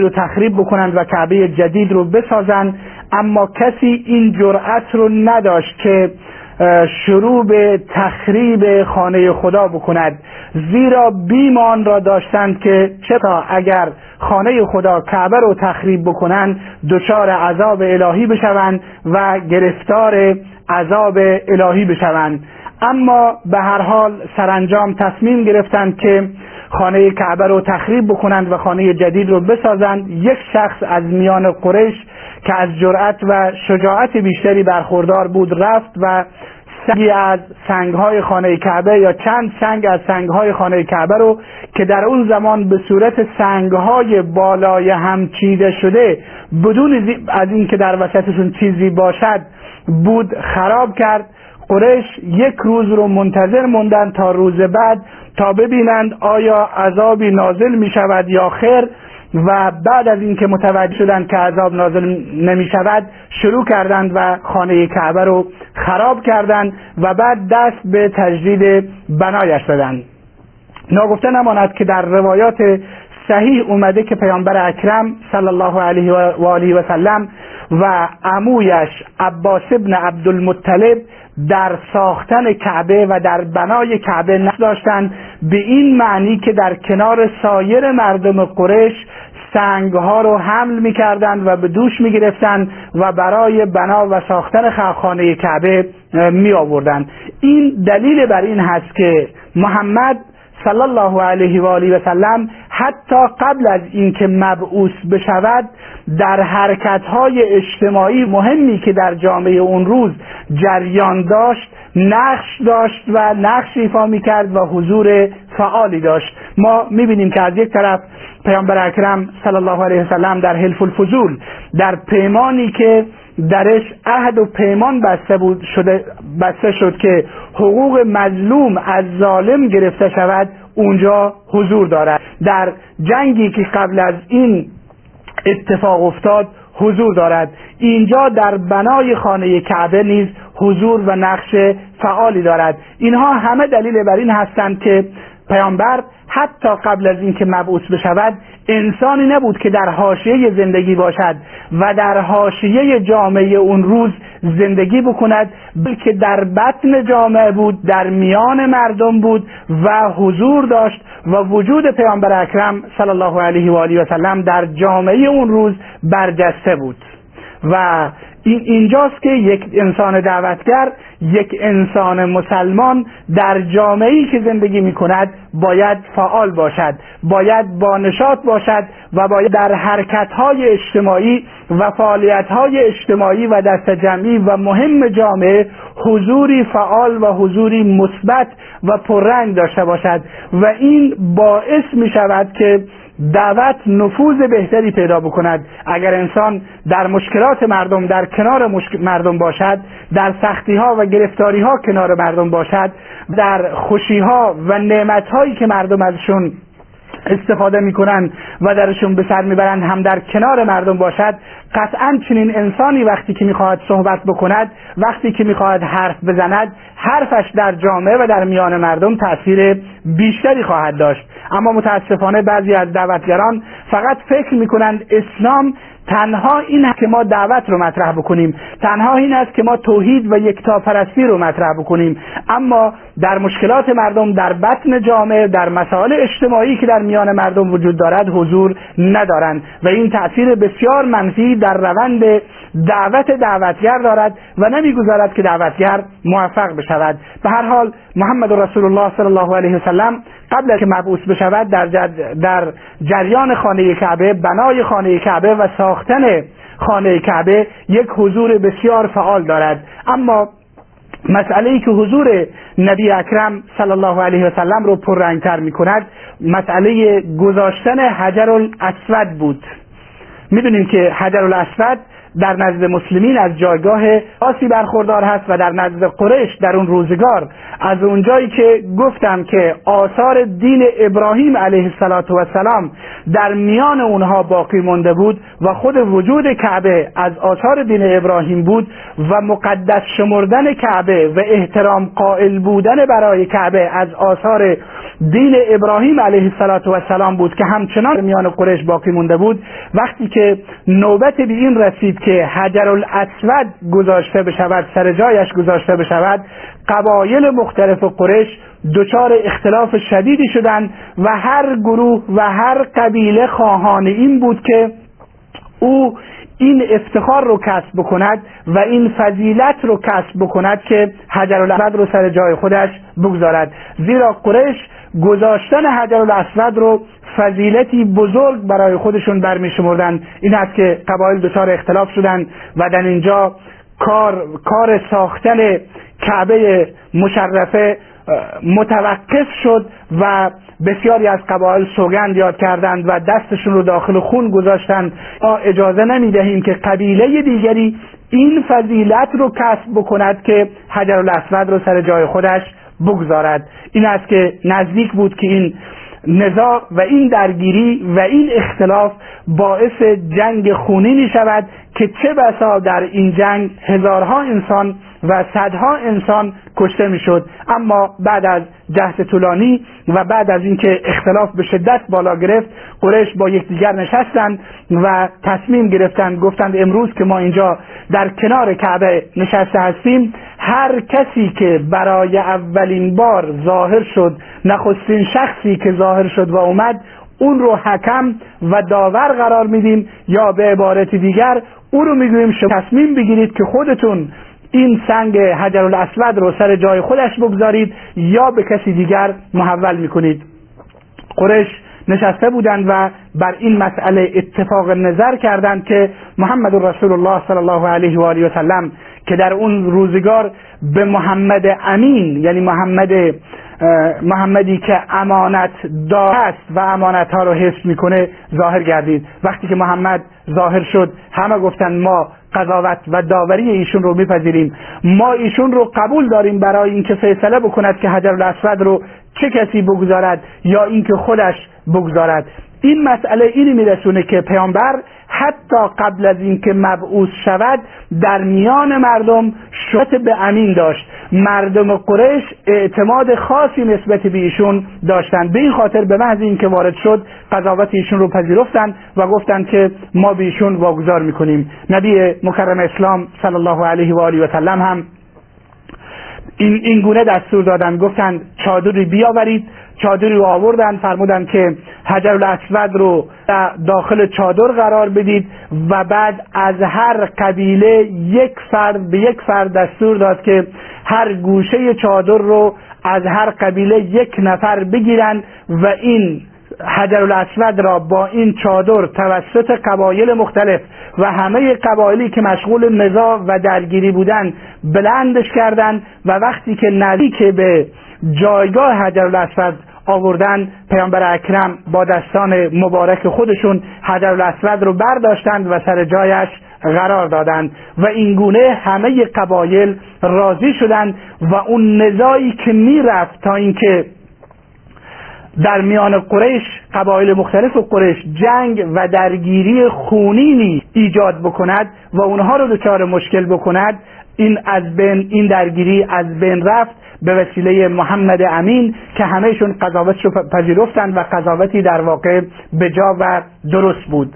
رو تخریب بکنند و کعبه جدید رو بسازند. اما کسی این جرأت رو نداشت که شروع به تخریب خانه خدا بکند. زیرا بیمان را داشتند که چرا اگر خانه خدا کعبه رو تخریب بکنند دچار عذاب الهی بشوند و گرفتار عذاب الهی بشوند. اما به هر حال سرانجام تصمیم گرفتند که خانه کعبه رو تخریب بکنند و خانه جدید رو بسازند. یک شخص از میان قریش که از جرأت و شجاعت بیشتری برخوردار بود رفت و سنگی از سنگهای خانه کعبه یا چند سنگ از سنگهای خانه کعبه رو که در اون زمان به صورت سنگهای بالای هم چیده شده بدون از اینکه در وسطشون چیزی باشد بود خراب کرد. قریش یک روز رو منتظر موندن تا روز بعد تا ببینند آیا عذابی نازل می شود یا خیر و بعد از اینکه متوجه شدند که عذاب نازل نمی شود شروع کردند و خانه کعبه رو خراب کردند و بعد دست به تجدید بنایش دادند. ناگفته نماند که در روایات صحیح اومده که پیامبر اکرم صلی الله علیه و آله و سلم و عمویش عباس ابن عبدالمطلب در ساختن کعبه و در بنای کعبه نقش داشتند به این معنی که در کنار سایر مردم قریش سنگ ها رو حمل می و به دوش می گرفتن و برای بنا و ساختن خانه کعبه می آوردن این دلیل بر این هست که محمد صلی الله علیه و آله و سلم حتی قبل از اینکه مبعوث بشود در حرکت های اجتماعی مهمی که در جامعه اون روز جریان داشت نقش داشت و نقش ایفا می کرد و حضور فعالی داشت. ما می‌بینیم که از یک طرف پیامبر اکرم صلی الله علیه وسلم در حلف الفضول در پیمانی که درش عهد و پیمان بسته بود شده بسته شد که حقوق مظلوم از ظالم گرفته شود اونجا حضور دارد. در جنگی که قبل از این اتفاق افتاد حضور دارد. اینجا در بنای خانه کعبه نیز حضور و نقش فعالی دارد. اینها همه دلیل بر این هستند که پیامبر حتی قبل از اینکه مبعوث بشود انسانی نبود که در حاشیه زندگی باشد و در حاشیه جامعه اون روز زندگی بکند بلکه در بطن جامعه بود در میان مردم بود و حضور داشت و وجود پیامبر اکرم صلی الله علیه و آله و سلم در جامعه اون روز برجسته بود. و این اینجاست که یک انسان دعوتگر یک انسان مسلمان در جامعه‌ای که زندگی می کند باید فعال باشد باید با نشاط باشد و باید در حرکت‌های اجتماعی و فعالیت‌های اجتماعی و دست جمعی و مهم جامعه حضوری فعال و حضوری مثبت و پررنگ داشته باشد و این باعث می شود که دعوت نفوذ بهتری پیدا بکند. اگر انسان در مشکلات مردم در کنار مردم باشد در سختی ها و گرفتاری ها کنار مردم باشد در خوشی ها و نعمت هایی که مردم ازشون استفاده می‌کنن و درشون به سر می‌برند هم در کنار مردم باشد قطعا چنین انسانی وقتی که می‌خواهد صحبت بکند وقتی که می‌خواهد حرف بزند حرفش در جامعه و در میان مردم تاثیر بیشتری خواهد داشت. اما متاسفانه بعضی از دعوتگران فقط فکر می‌کنند اسلام تنها این است که ما دعوت رو مطرح بکنیم. تنها این است که ما توحید و یکتاپرستی رو مطرح بکنیم. اما در مشکلات مردم در بطن جامعه در مسائل اجتماعی که در میان مردم وجود دارد حضور ندارند. و این تاثیر بسیار منفی در روند دعوت دعوتگر دارد و نمی‌گذارد که دعوتگر موفق بشود. به هر حال محمد رسول الله صلی الله علیه وسلم قبل از که مبعوث بشود در, در جریان خانه کعبه بنای خانه کعبه و ساختن خانه کعبه یک حضور بسیار فعال دارد. اما مسئله ای که حضور نبی اکرم صلی الله علیه و سلم رو پررنگتر می کند مسئله گذاشتن حجر الاسود بود. می‌دونیم که حجر الاسود در نزد مسلمین از جایگاه خاصی برخوردار هست و در نزد قریش در اون روزگار. از اونجایی که گفتم که آثار دین ابراهیم علیه السلام در میان اونها باقی مانده بود و خود وجود کعبه از آثار دین ابراهیم بود و مقدس شمردن کعبه و احترام قائل بودن برای کعبه از آثار دین ابراهیم علیه السلام بود که همچنان میان قریش باقی مونده بود. وقتی که نوبت به این رسید که حجر الاسود گذاشته بشود سر جایش گذاشته بشود قبایل مختلف قریش دچار اختلاف شدیدی شدند و هر گروه و هر قبیله خواهان این بود که او این افتخار رو کسب بکند و این فضیلت رو کسب بکند که حجر الاسود رو سر جای خودش بگذارد. زیرا قریش گذاشتن حجر الاسود رو فضیلتی بزرگ برای خودشون برمی شمردن این است که قبایل دچار اختلاف شدند و در اینجا کار کار ساختن کعبه مشرفه متوقف شد و بسیاری از قبایل سوگند یاد کردند و دستشون رو داخل خون گذاشتند ما اجازه نمی دهیم که قبیله دیگری این فضیلت رو کسب بکند که حجر الاسود رو سر جای خودش بگذارد. این است که نزدیک بود که این نزاع و این درگیری و این اختلاف باعث جنگ خونی شود که چه بسا در این جنگ هزارها انسان و صدها انسان کشته می‌شد اما بعد از جهد طولانی و بعد از اینکه اختلاف به شدت بالا گرفت قریش با یکدیگر نشستند و تصمیم گرفتند گفتند امروز که ما اینجا در کنار کعبه نشسته هستیم هر کسی که برای اولین بار ظاهر شد نخستین شخصی که ظاهر شد و اومد اون رو حکم و داور قرار میدیم یا به عبارت دیگر او رو می‌گوییم شما تصمیم بگیرید که خودتون این سنگ حجر الاسود رو سر جای خودش بگذارید یا به کسی دیگر محول می‌کنید. قرش نشسته بودند و بر این مسئله اتفاق نظر کردند که محمد رسول الله صلی الله علیه و آله و سلم که در اون روزگار به محمد امین یعنی محمد محمدی که امانت دار است و امانت ها رو حفظ می‌کنه ظاهر گردید. وقتی که محمد ظاهر شد همه گفتن ما قضاوت و داوری ایشون رو میپذیریم. ما ایشون رو قبول داریم برای اینکه فیصله بکند که حجر الاسود رو چه کسی بگذارد یا اینکه خودش بگذارد. این مسئله اینی میرسونه که پیامبر حتی قبل از اینکه مبعوث شود در میان مردم شت به امین داشت. مردم قریش اعتماد خاصی نسبت به ایشون داشتند. به این خاطر به محض اینکه وارد شد قضاوت ایشون رو پذیرفتند و گفتند که ما به ایشون واگذار می‌کنیم. نبی مکرم اسلام صلی الله علیه و آله و سلم هم این, این گونه دستور دادن. گفتند چادری بیاورید. چادری رو آوردن. فرمودن که حجر الاسود رو داخل چادر قرار بدید و بعد از هر قبیله یک فرد به یک فرد دستور داد که هر گوشه چادر رو از هر قبیله یک نفر بگیرن و این حجر الاسود را با این چادر توسط قبایل مختلف و همه قبایلی که مشغول نزاع و درگیری بودند بلندش کردند و وقتی که نزدیک به جایگاه حجر الاسود آوردن پیامبر اکرم با دستان مبارک خودشون حجر الاسود رو برداشتند و سر جایش قرار دادند و این گونه همه قبایل راضی شدند و اون نزاعی که می‌رفت تا اینکه در میان قریش قبایل مختلف و قریش جنگ و درگیری خونینی ایجاد بکند و اونها رو دچار مشکل بکند. این از بین این درگیری از بین رفت به وسیله محمد امین که همهشون قضاوتش رو پذیرفتند و قضاوتی در واقع بجا و درست بود.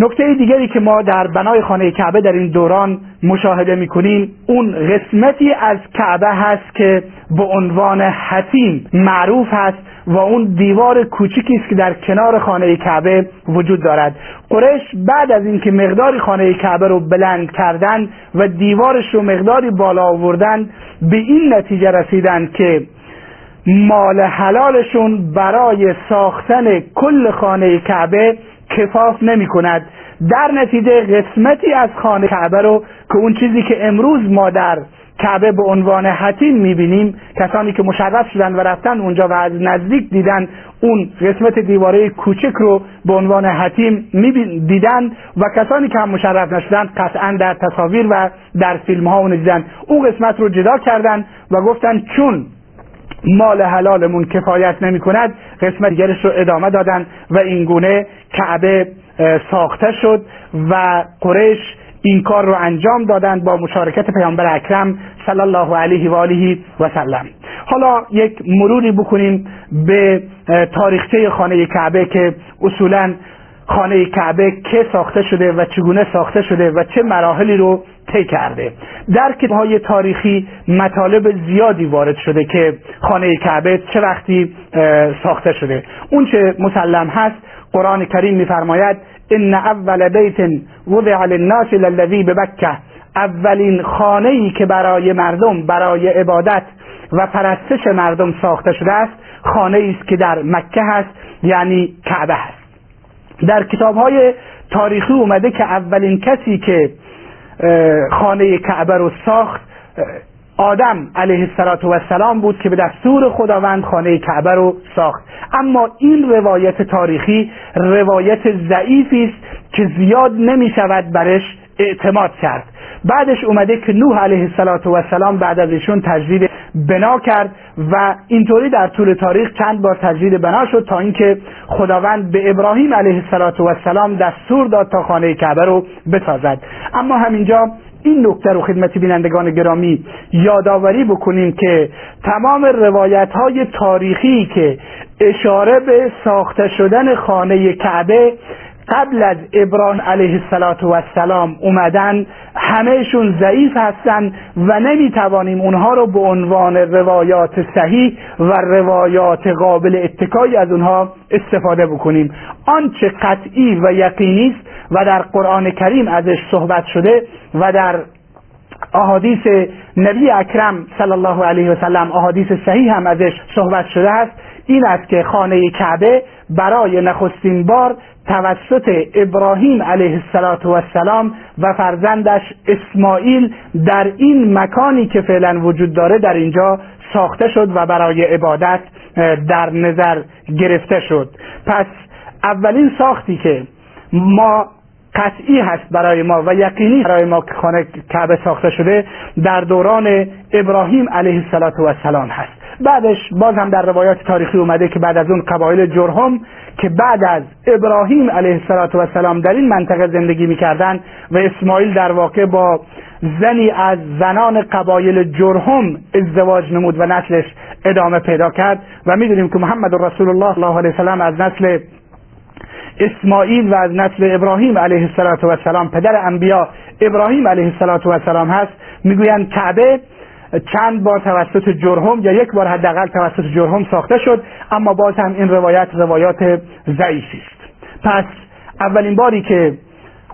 نکته دیگری که ما در بنای خانه کعبه در این دوران مشاهده می‌کنیم اون قسمتی از کعبه هست که به عنوان حتیم معروف هست و اون دیوار کوچیکی است که در کنار خانه کعبه وجود دارد. قریش بعد از اینکه مقداری خانه کعبه رو بلند کردند و دیوارش رو مقداری بالا آوردن به این نتیجه رسیدند که مال حلالشون برای ساختن کل خانه کعبه کفاف نمی کند در نتیجه قسمتی از خانه کعبه رو که اون چیزی که امروز ما در کعبه به عنوان حتیم می‌بینیم. کسانی که مشرف شدن و رفتن اونجا و از نزدیک دیدن اون قسمت دیواره کوچک رو به عنوان حتیم دیدن و کسانی که هم مشرف نشدن قطعا در تصاویر و در فیلم ها اون دیدن. اون قسمت رو جدا کردن و گفتن چون مال حلالمون کفایت نمی کند قسمت دیگرش رو ادامه دادن و این گونه کعبه ساخته شد و قریش این کار رو انجام دادند با مشارکت پیامبر اکرم صلی الله علیه و آله و سلم. حالا یک مروری بکنیم به تاریخچه خانه کعبه که اصولا خانه کعبه که ساخته شده و چگونه ساخته شده و چه مراحلی رو طی کرده. در های تاریخی مطالب زیادی وارد شده که خانه کعبه چه وقتی ساخته شده. اون چه مسلم هست قرآن کریم میفرماید ان اول بیت وضع للناس للذی ببکه اولین خانه ای که برای مردم برای عبادت و پرستش مردم ساخته شده است خانه است که در مکه هست یعنی کعبه هست. در کتاب های تاریخی اومده که اولین کسی که خانه کعبه رو ساخت آدم علیه السلام بود که به دستور خداوند خانه کعبه رو ساخت. اما این روایت تاریخی روایت ضعیفی است که زیاد نمی شود برش اعتماد کرد. بعدش اومده که نوح علیه السلام بعد از ایشون تجدید بنا کرد و اینطوری در طول تاریخ چند بار تجدید بنا شد تا اینکه خداوند به ابراهیم علیه السلام دستور داد تا خانه کعبه رو بسازد. اما همینجا این نکته رو خدمت بینندگان گرامی یادآوری بکنیم که تمام روایت های تاریخی که اشاره به ساخته شدن خانه کعبه قبل از ابراهیم علیه السلام اومدن همهشون ضعیف هستند و نمی‌توانیم اونها رو به عنوان روایات صحیح و روایات قابل اتکایی از اونها استفاده بکنیم. آنچه قطعی و یقینی است و در قرآن کریم ازش صحبت شده و در احادیث نبی اکرم صلی الله علیه و سلم احادیث صحیح هم ازش صحبت شده است. این است که خانه کعبه برای نخستین بار توسط ابراهیم علیه السلام و فرزندش اسماعیل در این مکانی که فعلا وجود داره در اینجا ساخته شد و برای عبادت در نظر گرفته شد. پس اولین ساختی که ما قطعی هست برای ما و یقینی برای ما که خانه کعبه ساخته شده در دوران ابراهیم علیه السلام هست. بعدش باز هم در روایات تاریخی اومده که بعد از اون قبایل جرهم که بعد از ابراهیم علیه السلام در این منطقه زندگی می‌کردن و اسماعیل در واقع با زنی از زنان قبایل جرهم ازدواج نمود و نسلش ادامه پیدا کرد و می‌دونیم که محمد رسول الله الله علیه وسلم از نسل اسماعیل و از نسل ابراهیم علیه السلام پدر انبیا ابراهیم علیه السلام هست. می‌گویند کعبه چند بار توسط جرهم یا یک بار حداقل توسط جرهم ساخته شد اما باز هم این روایت روایات ضعیفی است. پس اولین باری که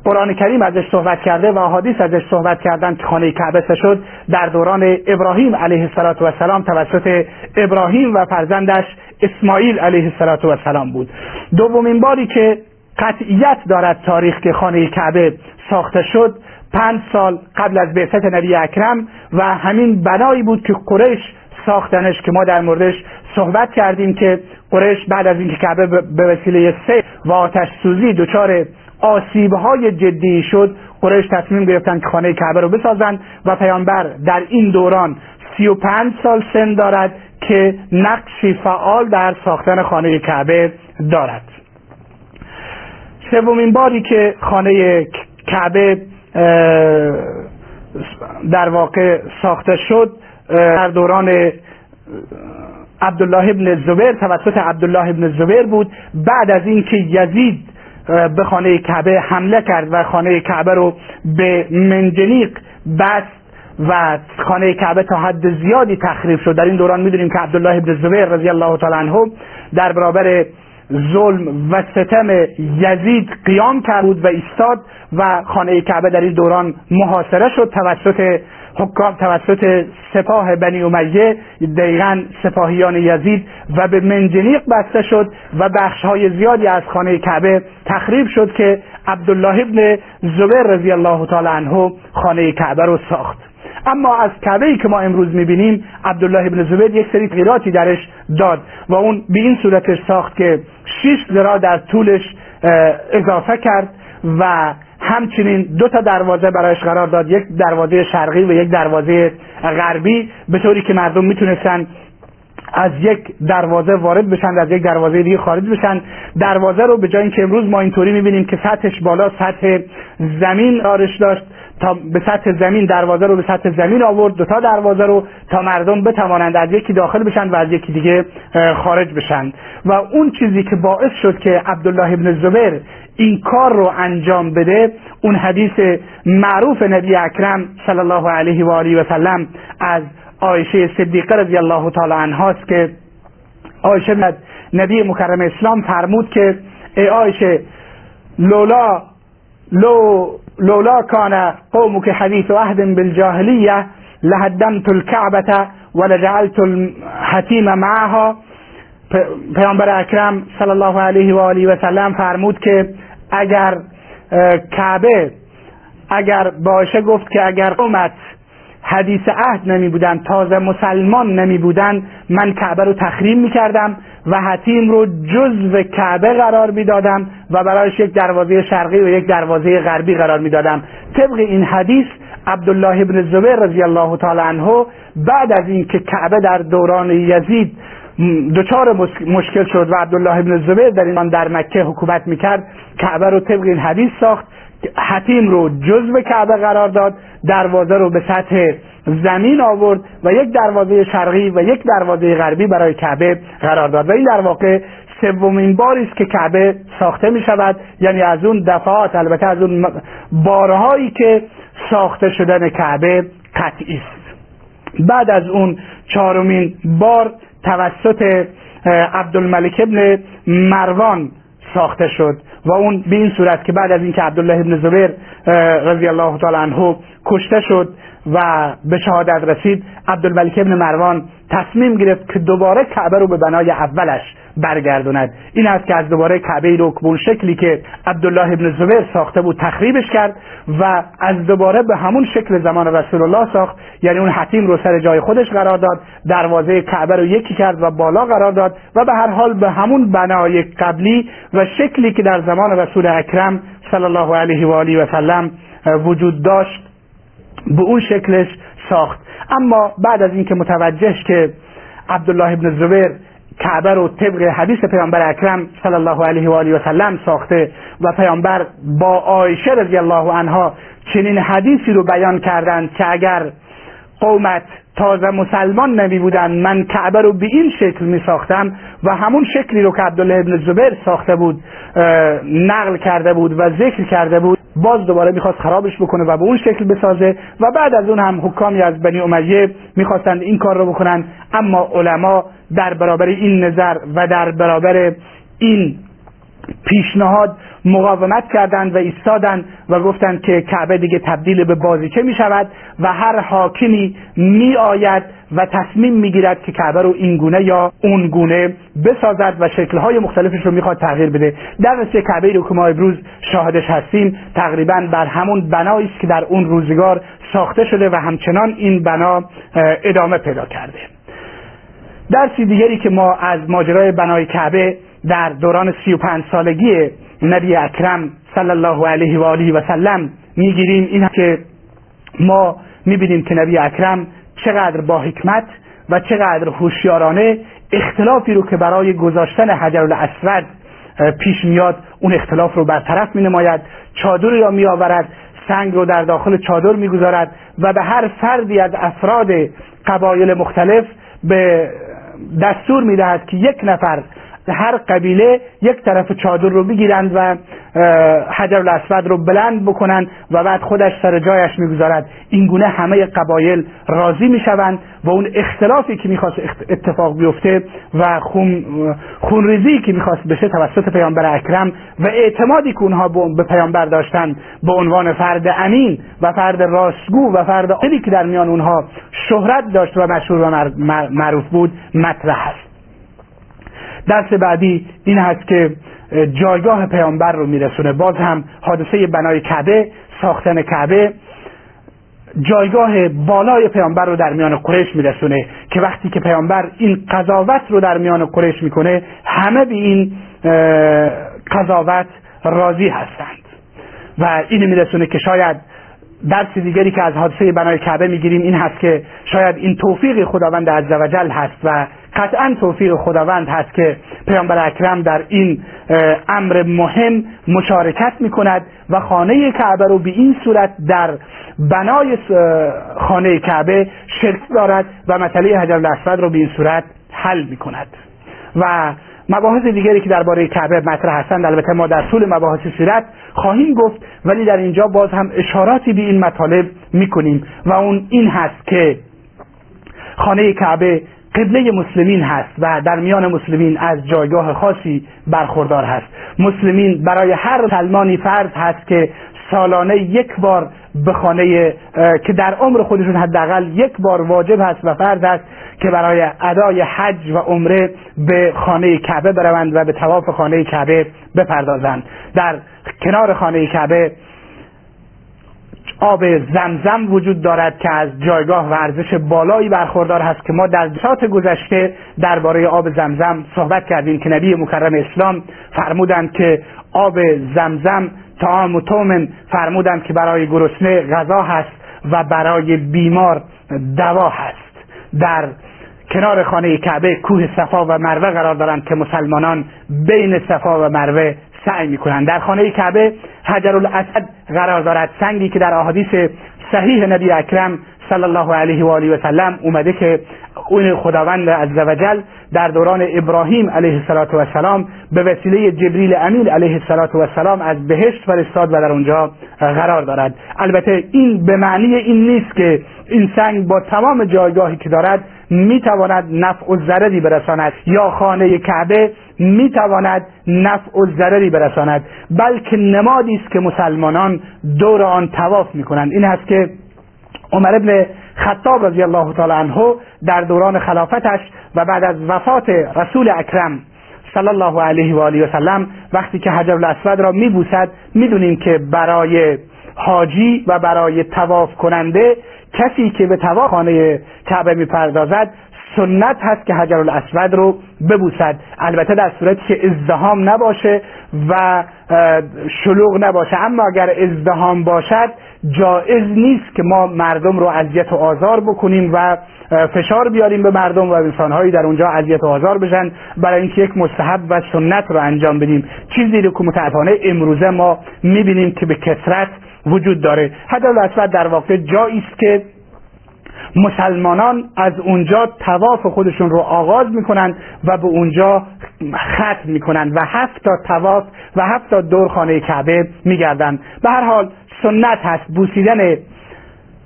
قرآن کریم ازش صحبت کرده و احادیث ازش صحبت کردن که خانه کعبه شد در دوران ابراهیم علیه السلام توسط ابراهیم و فرزندش اسماعیل علیه السلام بود. دومین باری که قطعیت دارد تاریخ که خانه کعبه ساخته شد پنج سال قبل از بعثت نبی اکرم و همین بنایی بود که قریش ساختنش که ما در موردش صحبت کردیم که قریش بعد از اینکه کعبه به وسیله سه و آتش سوزی دچار آسیبهای جدی شد قریش تصمیم گرفتن که خانه کعبه رو بسازند و پیامبر در این دوران سی و پنج سال سن دارد که نقشی فعال در ساختن خانه کعبه دارد. سومین باری که خانه کعبه در واقع ساخته شد در دوران عبدالله ابن زبیر توسط عبدالله ابن زبیر بود. بعد از اینکه یزید به خانه کعبه حمله کرد و خانه کعبه رو به منجنیق بست و خانه کعبه تا حد زیادی تخریب شد. در این دوران می‌دونیم که عبدالله ابن زبیر رضی الله تعالی عنه در برابر ظلم و ستم یزید قیام کرد بود و ایستاد و خانه کعبه در این دوران محاصره شد توسط حکام توسط سپاه بنی امیه دقیقا سپاهیان یزید و به منجنیق بسته شد و بخش های زیادی از خانه کعبه تخریب شد که عبدالله ابن زبیر رضی الله تعالی عنه خانه کعبه رو ساخت. اما از کعبه ای که ما امروز می‌بینیم عبدالله ابن زبیر یک سری تغییراتی درش داد و اون به این صورتش ساخت که شش ذرا در طولش اضافه کرد و همچنین دو تا دروازه برایش قرار داد یک دروازه شرقی و یک دروازه غربی به طوری که مردم می‌تونستن از یک دروازه وارد بشن از یک دروازه دیگه خارج بشن. دروازه رو به جای اینکه امروز ما اینطوری می‌بینیم که سطحش بالا سطح زمین آرش داشت تا به سطح زمین دروازه رو به سطح زمین آورد دو تا دروازه رو تا مردم بتوانند از یکی داخل بشن و از یکی دیگه خارج بشن. و اون چیزی که باعث شد که عبدالله ابن زبیر این کار رو انجام بده اون حدیث معروف نبی اکرم صلی الله علیه و آله و سلم از عایشه صدیقه رضی الله تعالی عنهاست که عایشه نبی مکرم اسلام فرمود که ای عایشه لولا لو لولا كان قومك حديث عهد بالجاهلية لهدمت الكعبة ولجعلت الحتیم معها. پیامبر اکرم صلی الله علیه و آله و سلم فرمود که اگر کعبه اگر باشه گفت که اگر قومت حدیث عهد نمی بودن تازه مسلمان نمی بودن من کعبه رو تخریم می کردم و حتیم رو جزو کعبه قرار می دادم و برایش یک دروازه شرقی و یک دروازه غربی قرار می دادم طبق این حدیث عبدالله ابن زبیر رضی الله تعالی عنه بعد از اینکه کعبه در دوران یزید دچار مشکل شد و عبدالله ابن زبیر در این در مکه حکومت می‌کرد کعبه رو طبق این حدیث ساخت. حتیم رو جزو کعبه قرار داد دروازه رو به سطح زمین آورد و یک دروازه شرقی و یک دروازه غربی برای کعبه قرار داد. و این در واقع سومین باری است که کعبه ساخته می شود. یعنی از اون دفعات البته از اون بارهایی که ساخته شدن کعبه قطعی است. بعد از اون چهارمین بار توسط عبدالملک ابن مروان ساخته شد و اون به این صورت که بعد از اینکه عبدالله ابن زبیر رضی الله تعالی عنه کشته شد و به شهادت رسید عبدالملک ابن مروان تصمیم گرفت که دوباره کعبه رو به بنای اولش برگردوند این است که از دوباره کعبه رو به شکلی که عبدالله ابن زبیر ساخته بود تخریبش کرد و از دوباره به همون شکل زمان رسول الله ساخت یعنی اون حتیم رو سر جای خودش قرار داد دروازه کعبه رو یکی کرد و بالا قرار داد و به هر حال به همون بنای قبلی و شکلی که در زمان رسول اکرم صلی الله علیه و آله و سلم وجود داشت به اون شکلش ساخت. اما بعد از اینکه متوجه که عبدالله ابن زبیر کعبه رو طبق حدیث پیامبر اکرم صلی الله علیه و آله و سلم ساخته و پیامبر با عایشه رضی الله عنها چنین حدیثی رو بیان کردند که اگر قومت تازه مسلمان نمی بودن من کعبه رو به این شکل می ساختم و همون شکلی رو که عبدالله ابن زبیر ساخته بود نقل کرده بود و ذکر کرده بود باز دوباره می‌خواست خرابش بکنه و به اون شکل بسازه و بعد از اون هم حکامی از بنی امیه می‌خواستند این کار رو بکنن. اما علما در برابر این نظر و در برابر این پیشنهاد مقاومت کردند و ایستادند و گفتند که کعبه دیگه تبدیل به بازیچه می شود و هر حاکمی می آید و تصمیم می گیرد که کعبه رو این گونه یا اون گونه بسازد و شکلهای مختلفش رو می‌خواد تغییر بده. در نتیجه کعبه رو که ما امروز شاهدش هستیم تقریبا بر همون بنایی است که در اون روزگار ساخته شده و همچنان این بنا ادامه پیدا کرده. درسی دیگری که ما از ماجرای بنای کعبه در دوران سی و پنج سالگی نبی اکرم صلی الله علیه و آله و سلم می‌گیریم. این که ما می‌بینیم که نبی اکرم چقدر با حکمت و چقدر هوشیارانه اختلافی رو که برای گذاشتن حجر الاسود پیش میاد اون اختلاف رو برطرف می نماید چادر را می آورد سنگ رو در داخل چادر می‌گذارد و به هر فردی از افراد قبایل مختلف به دستور می‌دهد که یک نفر هر قبیله یک طرف چادر رو بگیرند و حجر الاسود رو بلند بکنند و بعد خودش سر جایش می‌گذارد. این گونه همه قبایل راضی می‌شوند و اون اختلافی که می‌خواست اتفاق بیفته و خون خونریزی که می‌خواست بشه توسط پیامبر اکرم و اعتمادی که اونها به پیامبر داشتن به عنوان فرد امین و فرد راستگو و فرد عالی که در میان اونها شهرت داشت و مشهور و معروف بود مطرح است. درس بعدی این هست که جایگاه پیامبر رو میرسونه. باز هم حادثه بنای کعبه ساختن کعبه جایگاه بالای پیامبر رو در میان قریش میرسونه که وقتی که پیامبر این قضاوت رو در میان قریش می‌کنه همه به این قضاوت راضی هستند. و این میرسونه که شاید درس دیگری که از حادثه بنای کعبه می‌گیریم این هست که شاید این توفیق خداوند عزوجل هست و قطعا توفیق خداوند هست که پیامبر اکرم در این امر مهم مشارکت می کند و خانه کعبه رو به این صورت در بنای خانه کعبه شرک دارد و مسئله حجر الاسود رو به این صورت حل می کند و مباحث دیگری که درباره کعبه مطرح هستند البته ما در طول مباحث سیرت خواهیم گفت ولی در اینجا باز هم اشاراتی به این مطالب می‌کنیم. و اون این هست که خانه کعبه قبله مسلمین هست و در میان مسلمین از جایگاه خاصی برخوردار هست. مسلمین برای هر سلمانی فرض هست که سالانه یک بار به خانه که در عمر خودشون حداقل یک بار واجب هست و فرض است که برای ادای حج و عمره به خانه کعبه بروند و به تواف خانه کعبه بپردازند. در کنار خانه کعبه آب زمزم وجود دارد که از جایگاه و ارزش بالایی برخوردار هست که ما در ساعت گذشته درباره آب زمزم صحبت کردیم که نبی مکرم اسلام فرمودند که آب زمزم تعام و تومن فرمودند که برای گرسنه غذا هست و برای بیمار دوا هست. در کنار خانه کعبه کوه صفا و مروه قرار دارند که مسلمانان بین صفا و مروه سعی می‌کنند در خانه کعبه حجر الاسد قرار دارد سنگی که در احادیث صحیح نبی اکرم صلی الله علیه و آله و سلم اومده که اون خداوند عزوجل در دوران ابراهیم علیه السلام به وسیله جبریل امین علیه السلام از بهشت فرستاد و در اونجا قرار دارد. البته این به معنی این نیست که این سنگ با تمام جایگاهی که دارد می‌تواند نفع و ضرری برساند یا خانه کعبه می‌تواند نفع و ضرری برساند بلکه نمادی است که مسلمانان دور آن تواف می‌کنند. این است که عمر ابن خطاب رضی الله تعالی عنه در دوران خلافتش و بعد از وفات رسول اکرم صلی الله علیه و آله و سلم وقتی که حجر الاسود را میبوسد می‌دونیم که برای حاجی و برای تواف کننده کسی که به تواف خانه کعبه می‌پردازد سنت هست که حجر الاسود رو ببوسد. البته در صورتی که ازدهام نباشه و شلوغ نباشه. اما اگر ازدهام باشد جایز نیست که ما مردم رو اذیت و آزار بکنیم و فشار بیاریم به مردم و انسانهایی در اونجا اذیت و آزار بشن برای اینکه یک مستحب و سنت رو انجام بدیم. چیزی رو که متاسفانه امروزه ما می‌بینیم که به کثرت وجود داره. حتی الاسود در واقع جایی است که مسلمانان از اونجا تواف خودشون رو آغاز می‌کنند و به اونجا ختم می‌کنند و هفت تا تواف و هفت تا دور خانه کعبه میگردند به هر حال سنت هست. بوسیدن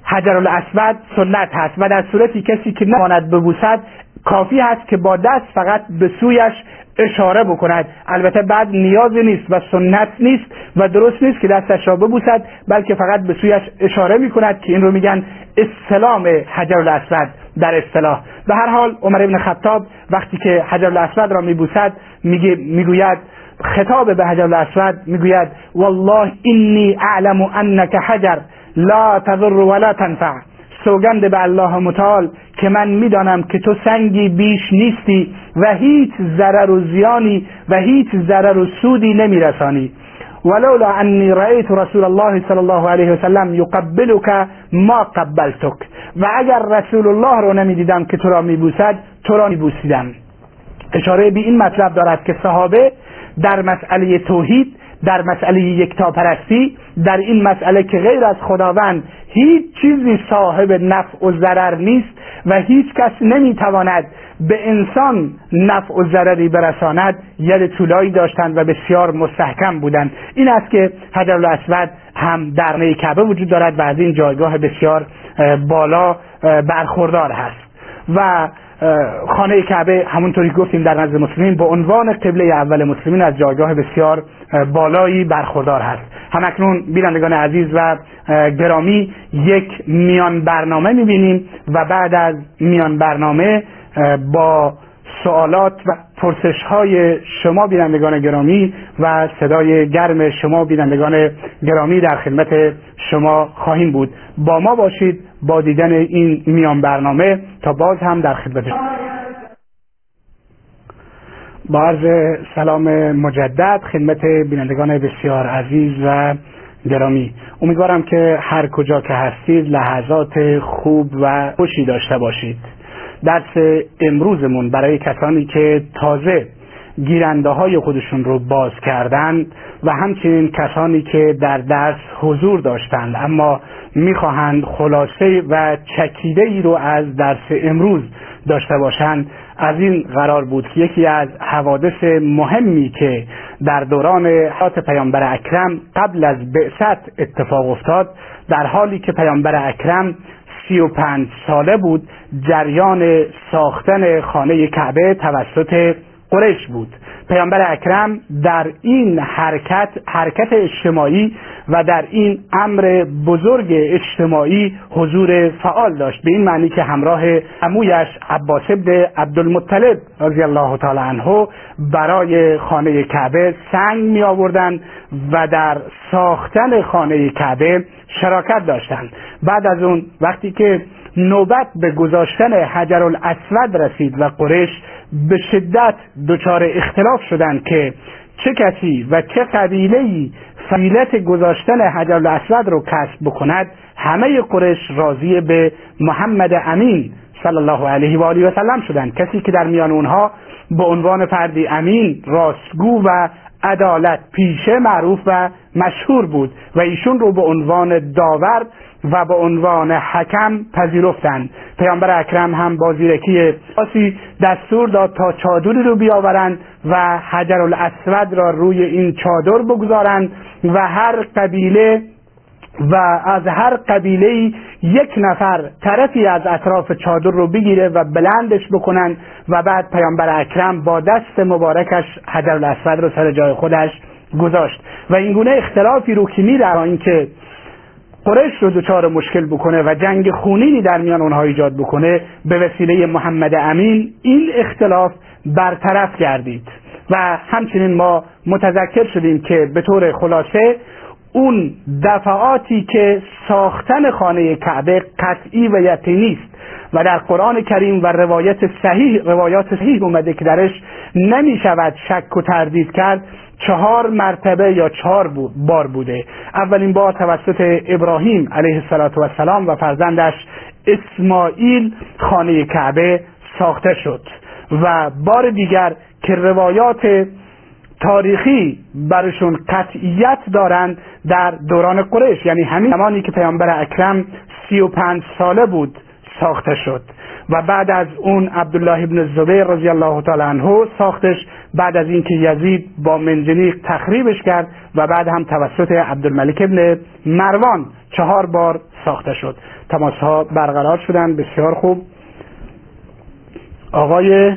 حجر الاسود سنت هست و در صورتی کسی که نماند ببوسد کافی هست که با دست فقط به سویش اشاره بکند. البته بعد نیازی نیست و سنت نیست و درست نیست که دستش را ببوسد بلکه فقط به سویش اشاره می‌کند که این رو میگن استلام حجر الاسود در اصطلاح. به هر حال عمر ابن خطاب وقتی که حجر الاسود را میبوسد میگه می‌گوید خطاب به حجر الاسود می‌گوید والله اینی اعلم انک حجر لا تضر ولا تنفع. سوگند به الله متعال که من می‌دانم که تو سنگی بیش نیستی و هیچ ضرر و زیانی و هیچ ضرر و سودی نمیرسانی. ولولا انی رأیت رسول الله صلی الله علیه وسلم یقبلک ما قبلتک. و اگر رسول الله رو نمی‌دیدم که تو را میبوسد تو را میبوسیدم. اشاره به این مطلب دارد که صحابه در مسئله توحید در مسئله یکتاپرستی در این مسئله که غیر از خداوند هیچ چیزی صاحب نفع و ضرر نیست و هیچ کس نمی‌تواند به انسان نفع و ضرری برساند ید طولایی داشتند و بسیار مستحکم بودند. این است که حجر الاسود هم در کعبه وجود دارد و از این جایگاه بسیار بالا برخوردار هست. و خانه کعبه همونطوری گفتیم در نزد مسلمین به عنوان قبله اول مسلمین از جایگاه بسیار بالایی برخوردار هست. همکنون بینندگان عزیز و گرامی یک میان برنامه می‌بینیم و بعد از میان برنامه با سوالات و پرسش های شما بینندگان گرامی و صدای گرم شما بینندگان گرامی در خدمت شما خواهیم بود. با ما باشید. با دیدن این میان برنامه تا باز هم در خدمت با عرض سلام مجدد خدمت بینندگان بسیار عزیز و گرامی. امیدوارم که هر کجا که هستید لحظات خوب و خوشی داشته باشید. درس امروزمون برای کسانی که تازه گیرنده های خودشون رو باز کردن و همچنین کسانی که در درس حضور داشتند. اما می‌خواهند خلاصه و چکیده ای رو از درس امروز داشته باشند. از این قرار بود که یکی از حوادث مهمی که در دوران حیات پیامبر اکرم قبل از بعثت اتفاق افتاد در حالی که پیامبر اکرم سی و پنج ساله بود جریان ساختن خانه کعبه توسط قریش بود. پیامبر اکرم در این حرکت حرکت اجتماعی و در این امر بزرگ اجتماعی حضور فعال داشت. به این معنی که همراه عمویش عباس ابن عبدالمطلب رضی الله تعالی عنه برای خانه کعبه سنگ می آوردن و در ساختن خانه کعبه شراکت داشتند. بعد از اون وقتی که نوبت به گذاشتن حجر الاسود رسید و قریش به شدت دچار اختلاف شدند که چه کسی و چه قبیله‌ای فضیلت گذاشتن حجر الاسود رو کسب بکند همه قریش راضی به محمد امین صلی الله علیه و آله و سلم شدند کسی که در میان اونها به عنوان فردی امین راستگو و عدالت پیشه معروف و مشهور بود و ایشون رو به عنوان داور و به عنوان حکم پذیرفتند. پیامبر اکرم هم با زیرکی خاصی دستور داد تا چادری رو بیاورند و حجر الاسود را روی این چادر بگذارند و هر قبیله و از هر قبیله یک نفر طرفی از اطراف چادر رو بگیره و بلندش بکنن و بعد پیامبر اکرم با دست مبارکش حجر الاسود رو سر جای خودش گذاشت. و اینگونه اختلافی رو که میره اینکه قریش رو دچار مشکل بکنه و جنگ خونینی در میان اونها ایجاد بکنه به وسیله محمد امین این اختلاف برطرف گردید. و همچنین ما متذکر شدیم که به طور خلاصه اون دفعاتی که ساختن خانه کعبه قطعی و یقینی است و در قرآن کریم و روایت صحیح روایات صحیح اومده که درش نمی شود شک و تردید کرد چهار مرتبه یا چهار بار بوده. اولین بار توسط ابراهیم علیه السلام و فرزندش اسماعیل خانه کعبه ساخته شد. و بار دیگر که روایات تاریخی برشون قطعیت دارند در دوران قریش یعنی همین زمانی که پیامبر اکرم سی و پنج ساله بود ساخته شد. و بعد از اون عبدالله ابن زبیر رضی الله تعالی عنه ساختش. بعد از اینکه یزید با منجنیق تخریبش کرد و بعد هم توسط عبدالملک ابن مروان چهار بار ساخته شد. تماس ها برقرار شدن بسیار خوب. آقای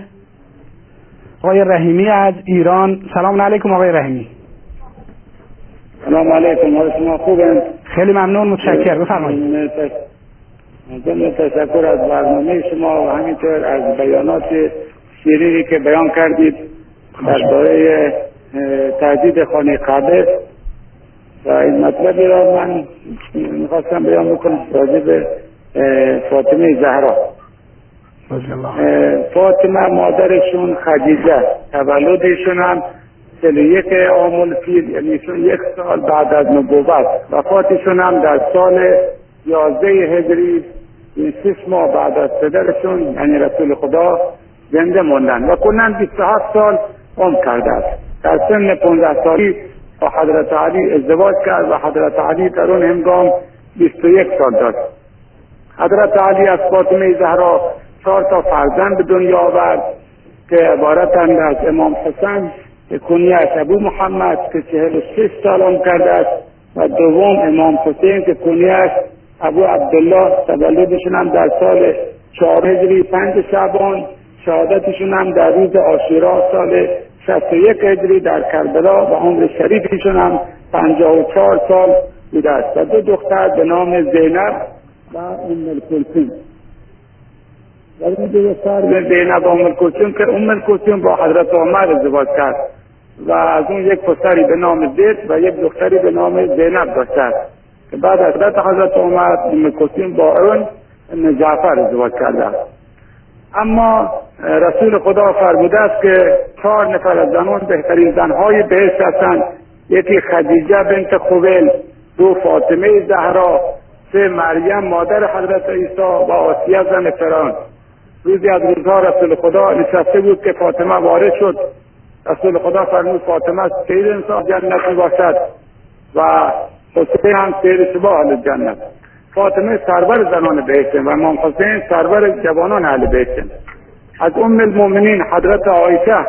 آقای رحیمی از ایران. سلام علیکم آقای رحیمی. سلام علیکم حال شما خوبه؟ خیلی ممنون متشکر بفرمایید. ضمن تشکر از برنامه شما و همینطور از بیانات شیرینی که بیان کردید درباره تهدید خانه قبر و این مطلبی را من می‌خواستم بیان بکنم راجع به فاطمه زهرا. فاطمه مادرشون خدیجه تولدشون هم سل یک آمول فیل یعنی یک سال بعد از نبوت. وفاتشون هم در سال یازده هجری این شش ماه بعد از پدرشون یعنی رسول خدا زنده موندن. و کنن 27 سال عمر کرده است. در سن 15 سالی با حضرت علی ازدواج کرد و حضرت علی در اون هنگام 21 سال داشت. حضرت علی از فاطمه زهرا چهار تا فرزند به دنیا آورد که عبارتند از امام حسن که کنیش ابو محمد که چهل و شش سال عمر کرده است و دوم امام حسین که کنیش ابو عبدالله تولدشون هم در سال چهار هجری پنج شعبان شهادتشون هم در روز آشورا سال 61 هجری در کربلا و عمر شریفشون هم 54 سال بوده است و دو دختر به نام زینب و ام الکلثوم. و این دو دختر زینب و ام الکلثوم که ام الکلثوم با حضرت عمر ازدواج کرد. و از اون یک پسری به نام زید و یک دختری به نام زینب داشته که بعد از حضرت عمر ام الکلثوم با اون ابن جعفر ازدواج کرده. اما رسول خدا فرموده است که چهار نفر از زنان بهترین زنهای بهشت هستند. یکی خدیجه بنت خویل دو فاطمه زهرا سه مریم مادر حضرت عیسی و آسیه زن فران روزی از روزها رسول خدا نشسته بود که فاطمه وارد شد. رسول خدا فرمود فاطمه سید انسان جنتی باشد و حسین هم سید شبا اهل جنت. فاطمه سرور زنان بیتن و امام حسین سرور جوانان اهل بیتن از ام المؤمنین حضرت عایشه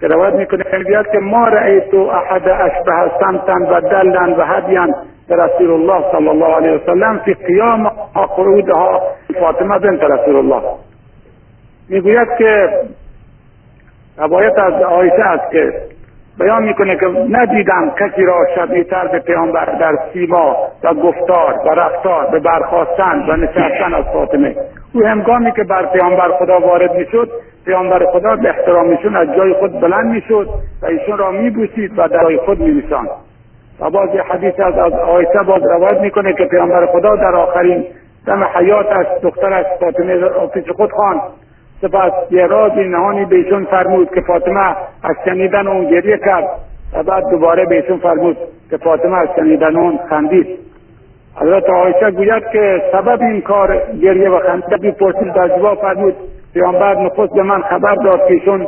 که روایت می‌کنه بیاد که ما رأیت احد اشبه سمتا و دلا و هدیا رسول الله صلی الله علیه وسلم فی قیام قعودها فاطمه بنت رسول الله می‌گوید که روایت از عایشه است که بیان می‌کنه که ندیدم کسی را شبیه تر به پیامبر در سیما و گفتار و رفتار به برخواستن و نشستن از فاطمه. او هنگامی که بر پیامبر خدا وارد می‌شد پیامبر خدا به احترامشون از جای خود بلند می‌شد و ایشون را میبوسید و در جای خود مینشاند. و باز حدیث از از آیشه باز روایت می‌کنه که پیامبر خدا در آخرین دم حیاتش دخترش فاطمه پیش خود خواند. سپس یه رازی نهانی بهشون فرمود که فاطمه از شنیدن اون گریه کرد و بعد دوباره بهشون فرمود که فاطمه از شنیدن اون خندید. حضرت عایشه گوید که سبب این کار گریه و خنده پرسید در جواب فرمود پیامبر نخست به من خبر داد که ایشون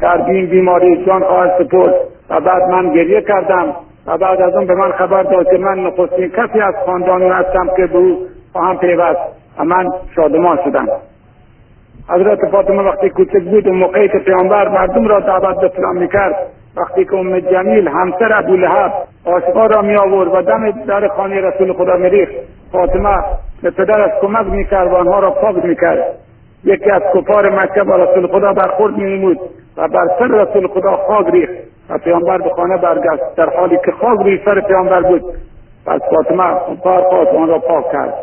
در این بیماری جان خواهد سپرد و بعد من گریه کردم و بعد از اون به من خبر داد که من نخستین کسی از خاندانی هستم که به او خواهم پیوست و من شادمان شدم. حضرت فاطمه وقتی کوچک بود اون موقعی که پیامبر مردم را دعوت به اسلام می‌کرد وقتی که ام جمیل همسر ابو لهب عاشقا را می آورد و دم در خانه رسول خدا میریخت فاطمه به پدرش کمک می‌کرد و آنها را پاک می‌کرد. یکی از کفار مکه با رسول خدا برخورد میمود و بر سر رسول خدا خاک ریخت و پیامبر به خانه برگشت در حالی که خاک روی سر پیامبر بود. پس فاطمه خواست آن را پاک کرد.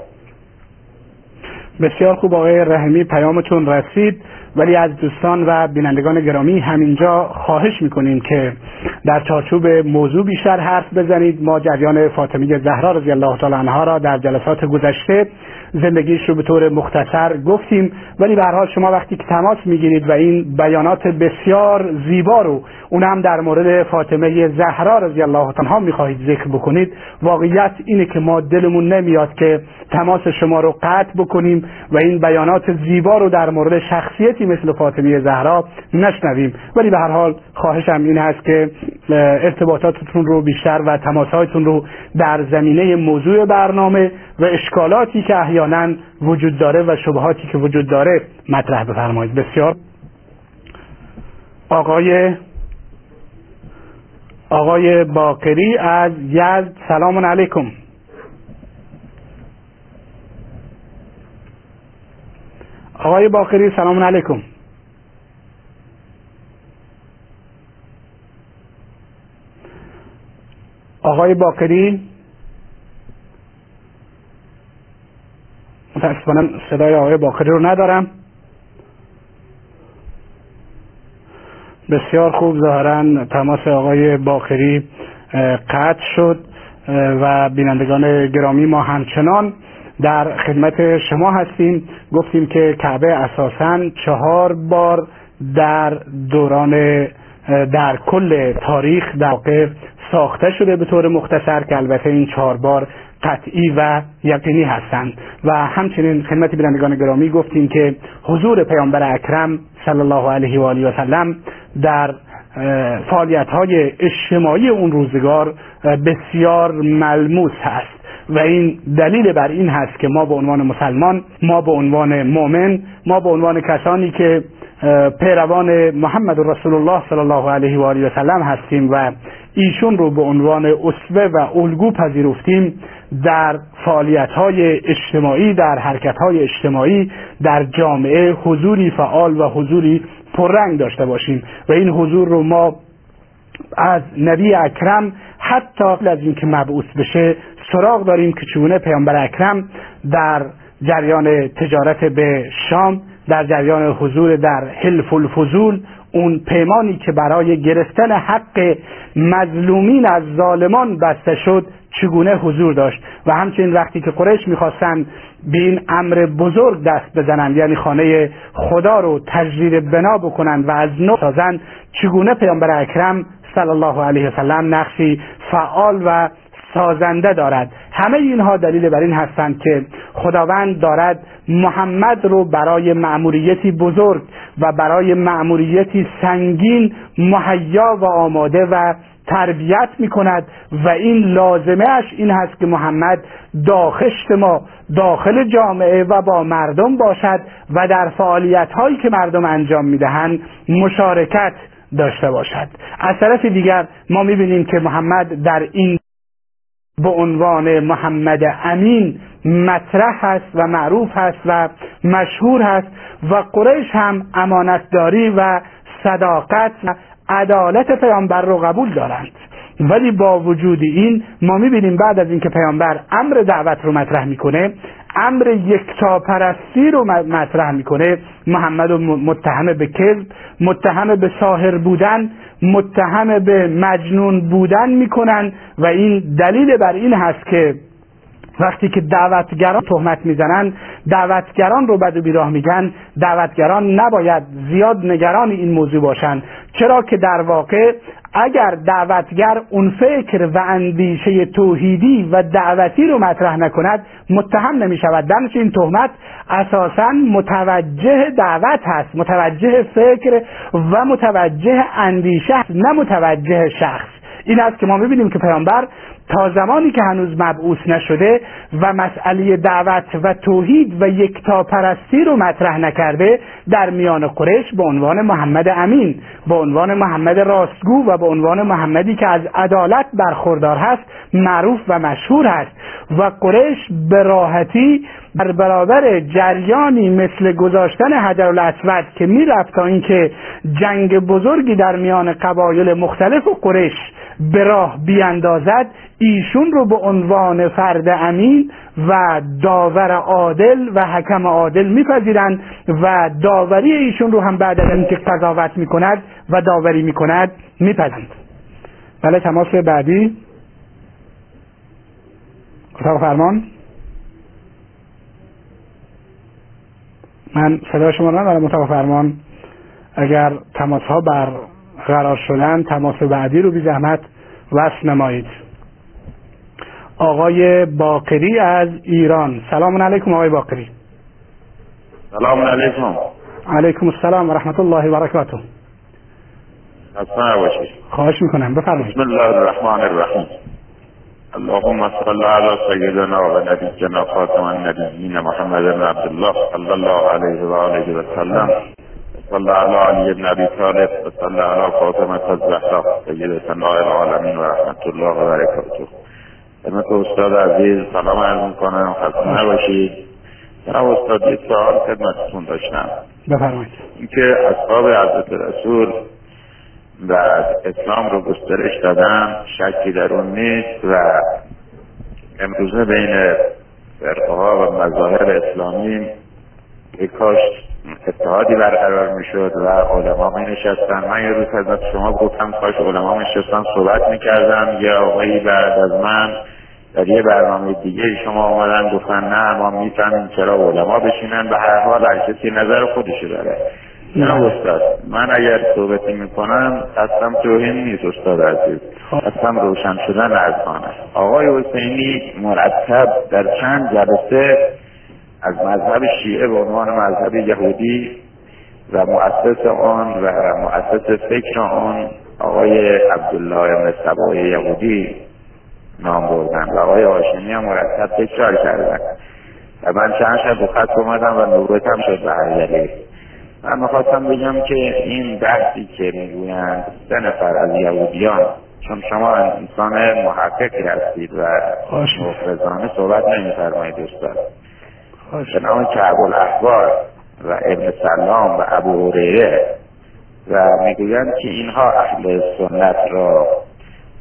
بسیار خوب آقای رحمی پیامتون رسید ولی از دوستان و بینندگان گرامی همینجا خواهش می‌کنیم که در چارچوب موضوع بیشتر حرف بزنید. ما جریان فاطمه زهرا رضی الله تعالی عنها را در جلسات گذشته زندگیش رو به طور مختصر گفتیم. ولی به حال شما وقتی که تماس می‌گیرید و این بیانات بسیار زیبا رو اون در مورد فاطمه زهرا رضی الله عنها می‌خواهید ذکر بکنید. واقعیت اینه که ما دلمون نمیاد که تماس شما رو قطع بکنیم و این بیانات زیبا رو در مورد شخصیتی مثل فاطمه زهرا نشنویم. ولی به هر حال خواهشم این هست که ارتباطاتتون رو بیشتر و تماسهایتون رو در زمینه موضوع برنامه و اشکالاتی که احیانا وجود داره و شبهاتی که وجود داره مطرح بفرمایید. بسیار. آقای آقای باقری از یزد سلام علیکم. آقای باقری سلام علیکم. آقای باقری متاسفانه صدای آقای باقری رو ندارم. بسیار خوب ظاهرا تماس آقای باقری قطع شد و بینندگان گرامی ما همچنان در خدمت شما هستیم. گفتیم که کعبه اساسا چهار بار در دوران در کل تاریخ در ساخته شده به طور مختصر که البته این چهار بار قطعی و یقینی هستند. و همچنین خدمت بینندگان گرامی گفتیم که حضور پیامبر اکرم صلی الله علیه و آله و سلم در فعالیت های اجتماعی اون روزگار بسیار ملموس هست. و این دلیل بر این هست که ما به عنوان مسلمان ما به عنوان مؤمن ما به عنوان کسانی که پیروان محمد رسول الله صلی الله علیه و آله و سلم هستیم و ایشون رو به عنوان اسوه و الگو پذیرفتیم در فعالیت های اجتماعی در حرکت های اجتماعی در جامعه حضوری فعال و حضوری پررنگ داشته باشیم و این حضور رو ما از نبی اکرم حتی قبل از اینکه مبعوث بشه سراغ داریم که چگونه پیامبر اکرم در جریان تجارت به شام در جریان حضور در حلف الفضول اون پیمانی که برای گرفتن حق مظلومین از ظالمان بسته شد چگونه حضور داشت؟ و همچنین وقتی که قریش می‌خواستند به این امر بزرگ دست بزنند یعنی خانه خدا رو تجدید بنا بکنند و از نو سازند چگونه پیامبر اکرم صلی الله علیه وسلم نقشی فعال و سازنده دارد. همه اینها دلیل بر این هستند که خداوند دارد محمد رو برای مأموریتی بزرگ و برای مأموریتی سنگین مهیا و آماده و تربیت می کند و این لازمه اش این هست که محمد داخشت ما داخل جامعه و با مردم باشد و در فعالیت هایی که مردم انجام می دهند مشارکت داشته باشد. از طرف دیگر ما می بینیم که محمد در این به عنوان محمد امین مطرح هست و معروف هست و مشهور هست و قریش هم امانتداری و صداقت و عدالت پیامبر رو قبول دارند. ولی با وجود این ما می‌بینیم بعد از اینکه پیامبر امر دعوت رو مطرح می‌کنه امر یکتاپرستی رو مطرح می‌کنه. محمد متهم به کذب متهم به ساهر بودن متهم به مجنون بودن می‌کنن و این دلیل بر این هست که وقتی که دعوتگران تهمت می‌زنن دعوتگران رو بد و بیراه میگن دعوتگران نباید زیاد نگران این موضوع باشند چرا که در واقع اگر دعوتگر اون فکر و اندیشه توحیدی و دعوتی رو مطرح نکند متهم نمی شود در این تهمت اساسا متوجه دعوت هست متوجه فکر و متوجه اندیشه نه متوجه شخص. این است که ما می‌بینیم که پیامبر تا زمانی که هنوز مبعوث نشده و مسئله دعوت و توحید و یکتاپرستی رو مطرح نکرده در میان قریش به عنوان محمد امین به عنوان محمد راستگو و به عنوان محمدی که از عدالت برخوردار هست معروف و مشهور هست. و قریش به راحتی در برابر جریانی مثل گذاشتن حجر الاسود که می‌رفت تا اینکه جنگ بزرگی در میان قبایل مختلف و قریش به راه بیاندازد ایشون رو به عنوان فرد امین و داور عادل و حکم عادل میپذیرند و داوری ایشون رو هم بعد از اینکه قضاوت می‌کند و داوری می‌کند میپذیرند. بله تماس بعدی. اتاق فرمان. من صدا شما ندارم اتاق فرمان. اگر تماس ها بر قرار شدن تماس بعدی رو بی زحمت وصل نمایید. آقای باقری از ایران. سلام علیکم آقای باقری. سلام علیکم. علیکم السلام و رحمت الله و برکاته. خواهش می‌کنم بفرمایید. بسم الله الرحمن الرحیم. اللهم صل على سيدنا و نبینا خاتم النبیین محمد بن عبد الله صلی الله علیه و آله صلی علی علی بن ابی طالب و صلی علی فاطمه الزهرا سیدتنا العالمین و رحمت الله و برکاته. خدمت استاد عزیز سلام عرض می‌کنم. خسته نباشید. جناب استاد یک سوال خدمتتون داشتم. بفرمایید. اینکه اصحاب حضرت رسول و اسلام رو گسترش دادن شکی در اون نیست و امروزه بین فرقه ها و مظاهر اسلامی یک کاش اتحادی برقرار می‌شد و علما می نشستن من یه روز خدمت شما گفتم کاش علما می نشستن صحبت می‌کردن. یه آقایی بعد از من در یه برنامه دیگه شما آمدن گفتن نه ما می‌فهمیم چرا علما بشینن. به هر حال هر کسی نظر خودشو داره. نه استاد من اگر صحبتی می‌کنم قسم توهین نیست استاد عزیز. قسم روشن شدن از آقای حسینی مرتب در چند جلسه از مذهب شیعه به عنوان مذهب یهودی و مؤسس آن و مؤسس فکر آن آقای عبدالله ابن یهودی نام بردن و آقای هاشمی هم مرتب تکرار کردن. و من چند شب خط اومدم و نوبتم شد به هر من می‌خواستم بگم که این بحثی که می‌گویند سه نفر از یهودیان چون شما انسان محققی هستید و مفرزانه صحبت نمیفرمایید استاد کعب الاحبار و ابن سلام و ابو هریره و می‌گویند که اینها اهل سنت را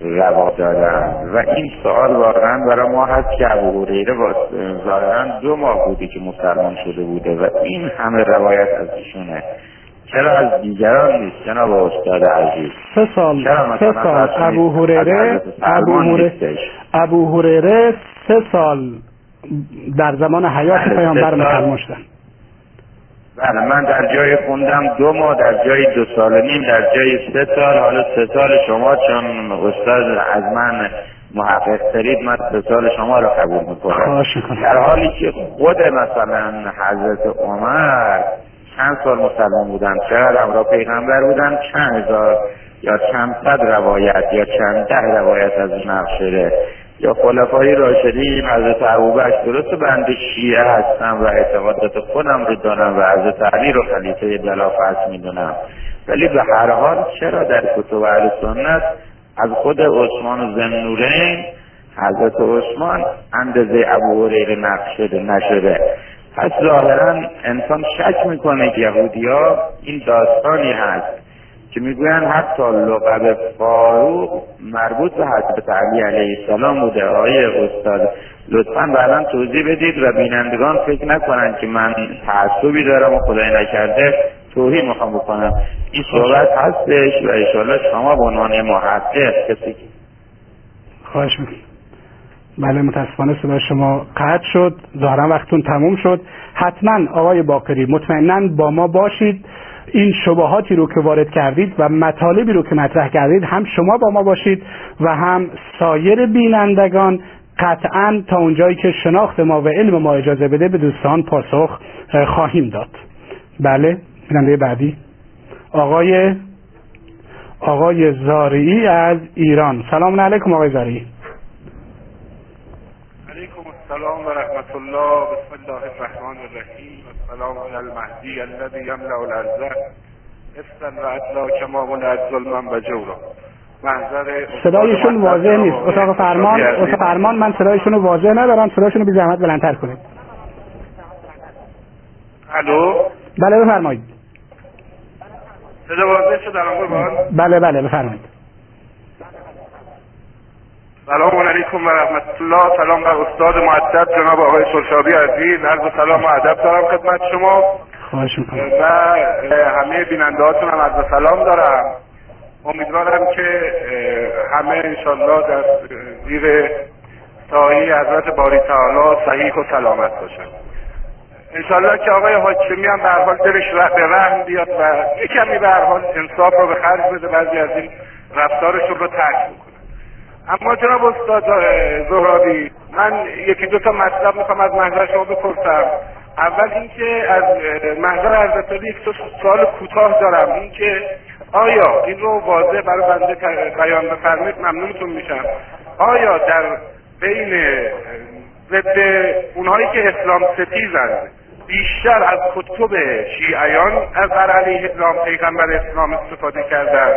روا دارن و این سوال واقعا برای ما هست که ابو هریره ظاهرا دو ماه بودی که مسلمان شده بوده و این همه روایت از ایشونه. چرا از دیگران نیست؟ جناب استاد عزیز. سه سال سه سال. ابو هریره ابو هریره سه سال در زمان حیات بله، پیامبر مسلمان شدن بله من در جای خوندم دو ماه در جای دو سال نیم در جای سه سال حالا سه سال شما چون استاد از من محقق ترید من اتصال شما رو قبول می‌کنم. در حالی که خود مثلا حضرت عمر چند سال مسلمان بودن چقدر همراه پیغمبر بودن چند هزار یا چند صد روایت یا چند ده روایت از نقل شده یا خلفای راشدین حضرت ابوبکر. درست بند شیعه هستم و اعتقادات خودم رو دانم و حضرت علی رو خلیفه بلافصل می‌دونم. ولی به هر حال چرا در کتب اهل سنت از خود عثمان زنورین حضرت عثمان اندازه ابو هریره نقل شده نشده؟ پس ظاهرا انسان شک می‌کنه که یهودیا این داستانی هست. که می‌گویند حتی لقب فاروق مربوط به حضرت علی علیه السلام بوده. آقای استاد لطفا بعدا توضیح بدید و بینندگان فکر نکنند که من تعصبی دارم و خدای نکرده توهین می‌خوام بکنم. این صحبت هستش و انشاءالله شما به عنوان محقق کسی؟ خواهش می‌کنم. بله متاسفانه صدا شما قطع شد. ظاهرا وقتون تموم شد. حتما آقای باقری مطمئنا با ما باشید. این شبهاتی رو که وارد کردید و مطالبی رو که مطرح کردید هم شما با ما باشید و هم سایر بینندگان قطعا تا اونجایی که شناخت ما و علم ما اجازه بده به دوستان پاسخ خواهیم داد. بله بیننده بعدی. آقای آقای زاری از ایران. سلام علیکم آقای زاری علیکم السلام و رحمت الله. بسم الله الرحمن الرحیم. السلام علی المهدی الذي یملأ الارض. افتن و ادلا کما ظلما و جورا. صدایشون واضح نیست. اتاق فرمان اتاق فرمان من صدایشون رو واضح ندارم. صدایشون رو بی زحمت بلندتر کنید. الو؟ بله بفرمایید. صدا واضح شد بله بله بفرمایید. سلام علیکم و رحمت الله سلام بر استاد معدد جناب آقای سرشابی عزیز. عرض و سلام و ادب دارم خدمت شما. خواهش می‌کنم. و همه بیننده هاتون هم عرض سلام دارم. امیدوارم که همه انشالله در زیر سایه حضرت باری تعالی صحیح و سلامت باشن. انشالله که آقای حاکمی هم به حال دلش به رحم بیاد و یکمی به حال انصاف رو به خرج بده. بعضی از این رفتارشون رو ترک اما جناب استاد زهرابی من یکی دو تا مطلب می‌خوام از محضر شما بپرسم. اول اینکه از محضر حضرت یک تو سوال کوتاه دارم. اینکه آیا این رو واضح برای بنده بیان بفرمایید ممنونتون میشم. آیا در بین ضد اونهایی که اسلام ستیزند بیشتر از کتب شیعیان از بر علیه اسلام پیغمبر اسلام استفاده کردن؟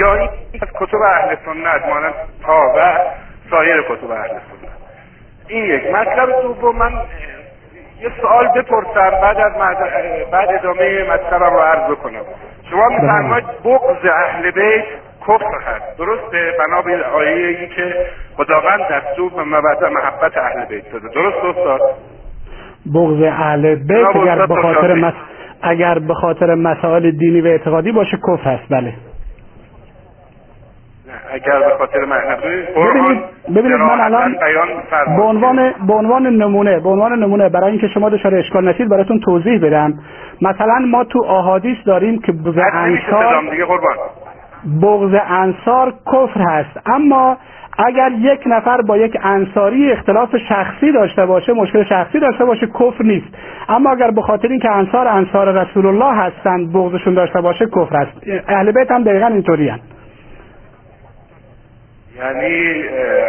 یا این از کتب اهل سنت مانند تا و سایر کتب اهل سنت. این یک. مطلب دوم من یه سوال بپرسم بعد از بعد ادامه مطلبم رو عرض کنم شما میفرمایید بغض اهل بیت کفر هست. درسته؟ بنا به آیه ای که خداوند دستور به مبدا محبت اهل بیت داده. درست استاد؟ بغض اهل بیت اگر به خاطر مس... اگر به خاطر مسائل دینی و اعتقادی باشه کفر هست. بله. اگر به خاطر ببینید ببینید من الان به عنوان به عنوان نمونه به عنوان نمونه برای اینکه شما دچار اشکال نشید براتون توضیح بدم. مثلا ما تو احادیث داریم که بغض انصار بغض انصار کفر هست. اما اگر یک نفر با یک انصاری اختلاف شخصی داشته باشه مشکل شخصی داشته باشه کفر نیست. اما اگر به خاطر اینکه انصار انصار رسول الله هستند بغضشون داشته باشه کفر است. اهل بیت هم دقیقا اینطوری یعنی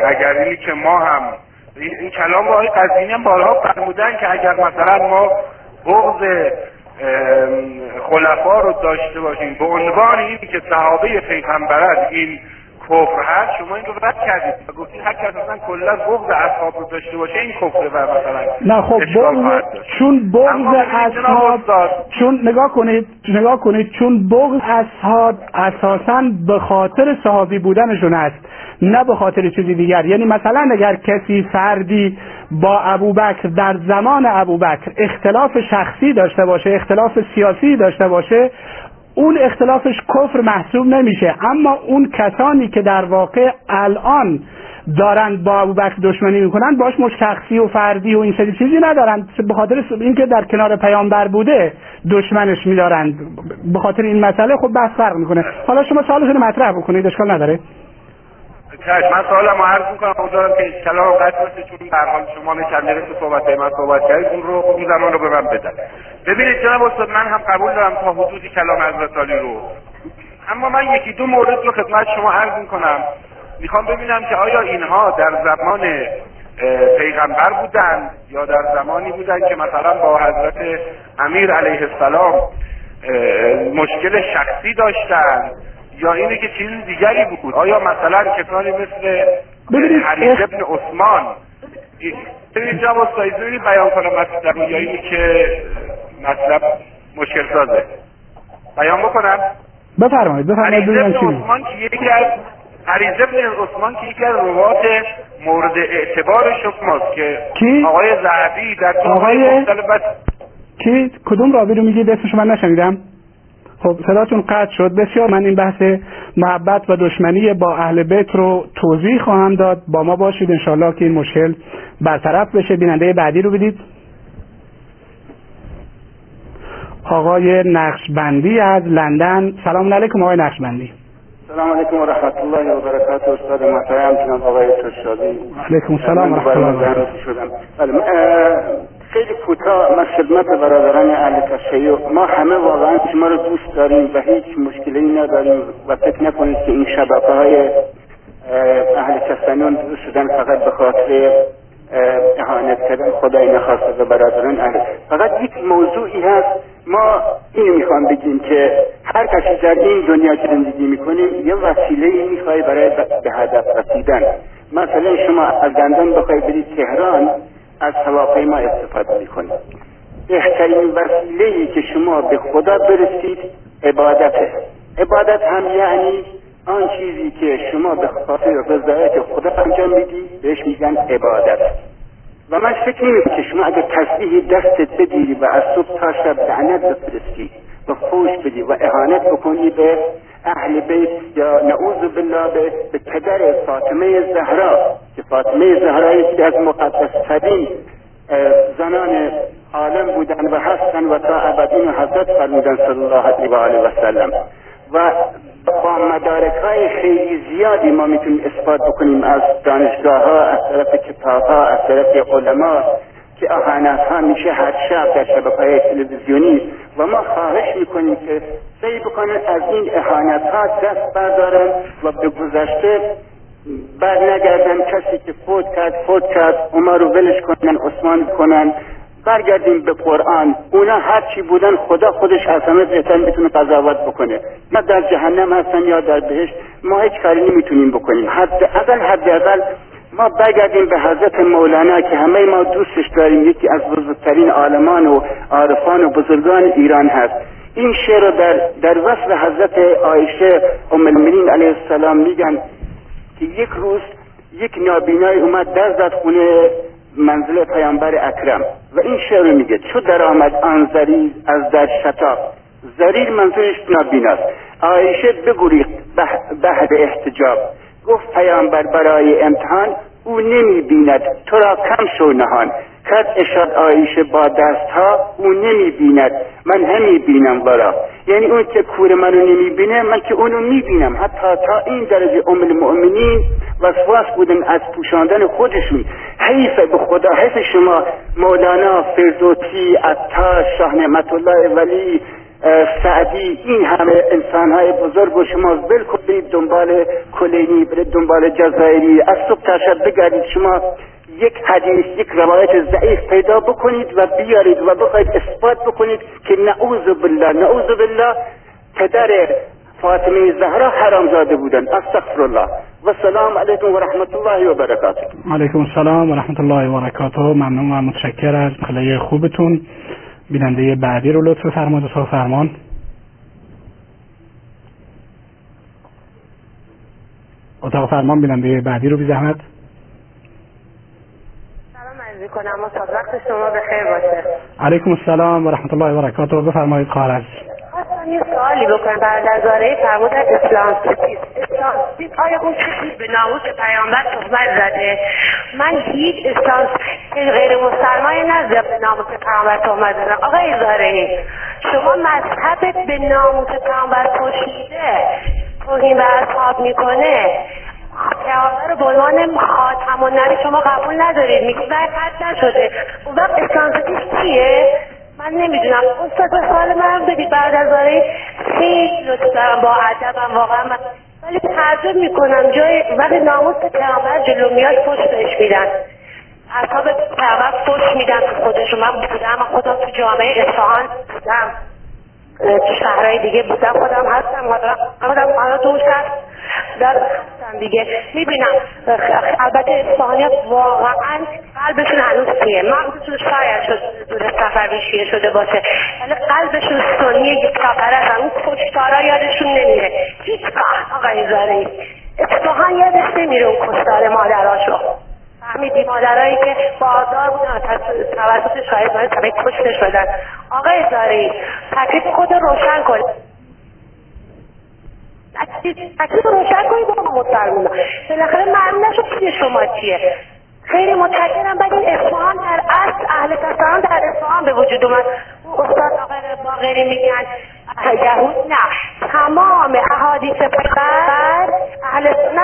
اگر که ما هم این کلام با آقای قزینی هم بارها فرمودن که اگر مثلا ما بغض خلفا رو داشته باشیم به عنوان اینی که صحابه پیغمبرن این کفر هست شما این رو رد کردید. و گفتید هر کس اصلا کلا بغض اصحاب رو داشته باشه این کفره و مثلا نه خب بغض چون بغض اصحاب چون نگاه کنید نگاه کنید چون بغض اصحاب اساسا به خاطر صحابی بودنشون است نه به خاطر چیزی دیگر. یعنی مثلا اگر کسی فردی با ابوبکر در زمان ابوبکر اختلاف شخصی داشته باشه اختلاف سیاسی داشته باشه اون اختلافش کفر محسوب نمیشه. اما اون کسانی که در واقع الان دارند با ابوبکر دشمنی می‌کنن باش مش شخصی و فردی و این سری چیزی ندارند به خاطر اینکه در کنار پیامبر بوده دشمنش میدارند به خاطر این مسئله خب بحث فرق می‌کنه. حالا شما سوالتون مطرح بکنید اشکال نداره. من سوالم عرض می‌کنم امیدوارم که کلام قطع نشه چون در حال شما چند دقیقه صحبت من صحبت کردید اون رو اون زمان رو به من بدن. ببینید جناب استاد من هم قبول دارم تا حدودی کلام حضرت علی رو. اما من یکی دو مورد رو خدمت شما عرض می‌کنم. می‌خوام ببینم که آیا اینها در زمان پیغمبر بودن یا در زمانی بودن که مثلا با حضرت امیر علیه السلام مشکل شخصی داشتن یا اینه که چیز دیگری بود. آیا مثلا کسانی مثل حریف ابن عثمان ببینید جناب استاد بیان کنم مطلب یا اینی که مطلب مشکل سازه. بیان بکنم؟ بفرمایید بفرمایید ببینم چی عثمان که یکی از عریض ابن عثمان که یکی از روات مورد اعتبار شماست که کی؟ آقای زهبی در آقای مختلف کی؟ کدوم راوی رو میگید؟ اسمش من نشنیدم. خب صداتون قطع شد. بسیار من این بحث محبت و دشمنی با اهل بیت رو توضیح خواهم داد. با ما باشید. انشالله که این مشکل برطرف بشه. بیننده بعدی رو بدید. آقای نقشبندی از لندن. سلام علیکم آقای نقشبندی. سلام علیکم و رحمت الله و برکاته. استاد محترم جناب آقای ترشادی. علیکم السلام و رحمت الله بله خیلی کوتاه من خدمت برادران اهل تشیع. ما همه واقعا شما رو دوست داریم و هیچ مشکلی نداریم و فکر نکنید که این شبکه های اهل کسانیان شدن فقط به خاطر اهانت کردن. خدای نخواسته به برادران اهل. فقط یک موضوعی هست. ما اینو می‌خوام بگیم که هر کسی در این دنیا زندگی می‌کنیم یه وسیله می‌خوای برای به هدف رسیدن. مثلا شما از لندن بخوای برید تهران از هواپیما استفاده می‌کنید. بهترین وسیله که شما به خدا برسید عبادته عبادت هم یعنی آن چیزی که شما به خاطر رضایت خدا انجام میدی بهش میگن عبادت. و من فکر نمی که شما اگر تسبیح دستت بگیری و از صبح تا شب لعنت بفرستی و فوش بدی و اهانت بکنی به اهل بیت یا نعوذ بالله به, به پدر فاطمه زهرا که فاطمه زهرا یکی از مقدسترین زنان عالم بودن و هستن و تا ابدین حضرت فرمودن صلی الله علیه و آله و سلم. و با مدارک های خیلی زیادی ما می‌تونیم اثبات بکنیم از دانشگاه ها از طرف کتاب ها از طرف علما. که اهانت ها میشه هر شب در شبکه های تلویزیونی و ما خواهش می‌کنیم که سعی بکنن از این اهانت ها دست بردارن و به گذشته بر نگردن کسی که فوت کرد فوت کرد اونا رو ولش کنن عثمان کنن برگردیم به قرآن. اونا هر چی بودن خدا خودش از همه بهتر می‌تونه قضاوت بکنه. نه در جهنم هستن یا در بهشت ما هیچ کاری نمی‌تونیم بکنیم. حد اول حد اول ما برگردیم به حضرت مولانا که همه ما دوستش داریم. یکی از بزرگترین عالمان و عارفان و بزرگان ایران هست. این شعر رو در, در وصف حضرت عایشه ام المؤمنین علیه السلام میگن که یک روز یک نابینای اومد در زد خونه منزل پیامبر اکرم و این شعر میگه. چو در آمد آن زریر از در شتاب. زریر منظورش نابیناست. عایشه بگریخت بعد احتجاب. گفت پیامبر برای امتحان او نمی بیند تو را کم شو نهان. کرد اشاد آیشه با دست ها او نمی بیند من همی بینم برا یعنی اون که کور منو نمی بینه من که اونو می بینم حتی تا این درجه ام المؤمنین وسواس بودن از پوشاندن خودشون. حیف به خدا حیف شما. مولانا فردوسی عطار شاه نعمت الله ولی سعدی این همه انسان های بزرگ و شما ول کنید دنبال کلینی برید دنبال جزایری از صبح تا بگردید شما یک حدیث یک روایت ضعیف پیدا بکنید و بیارید و بخواید اثبات بکنید که نعوذ بالله نعوذ بالله پدر فاطمه زهرا حرام زاده بودن. استغفر الله و سلام علیکم و رحمت الله و برکاته. علیکم السلام و رحمت الله و برکاته. ممنون و متشکر از خلای خوبتون. بیننده بعدی رو لطف فرماد و فرمان. اتاق فرمان بیننده بعدی رو بی زحمت. سلام کنم وقت شما بخیر باشه. علیکم السلام و رحمت الله و برکاته. بفرمایید خواهر عزیز. یه سوالی بکنم. برادر زاره فرمودن اسلام. اسلام. آیا اون کسی به ناموس پیامبر تهمت زده. من هیچ اسلام غیر مسلمانی نزده به ناموس پیامبر تهمت زدن آقای زاره شما مذهبت به ناموس پیامبر پوشیده. توهین به اصحاب می‌کنه. پیامبر رو به عنوان خاتم و نبی شما قبول ندارید. نه قد نشده. اون وقت اسلامستیش چیه؟ من نمی‌دونم. استاد به سوال من بگید بعد از خیلی لطف با ادبم واقعا من ولی تعجب می‌کنم. جای وقتی ناموس پیامبر جلو میاد پشت بهش میدن. اصحاب پیامبر پشت میدن خودشون. من بودم خودم تو جامعه اصفهان بودم. شهرهای دیگه بودم خودم هستم خودم حالا تو شهر در هستم دیگه. می‌بینم. البته اصفهانی واقعا قلبشون هنوز سیه مغزشون شاید شد دور سفر شیعه شده باشه. ولی قلبشون سنی یک سفر هستن اون کشتارا یادشون نمیره. هیچگاه آقای زاره اصفهان یادش نمیره اون کشتار مادراشو. فهمیدی مادرایی که بازار بودن توسط شاید باید طبعی کشته شدن. آقای زاری تکلیف خود روشن کن تکلیف روشن کنید با مسلمان بالاخره معلوم نشد چیه شما چیه. خیلی متشکرم. بعد این اصفهان در اصل اهل تسان در اصفهان به وجود اومد. استاد آقای باقری میگن یهود نه تمام احادیث پیغمبر اهل سنت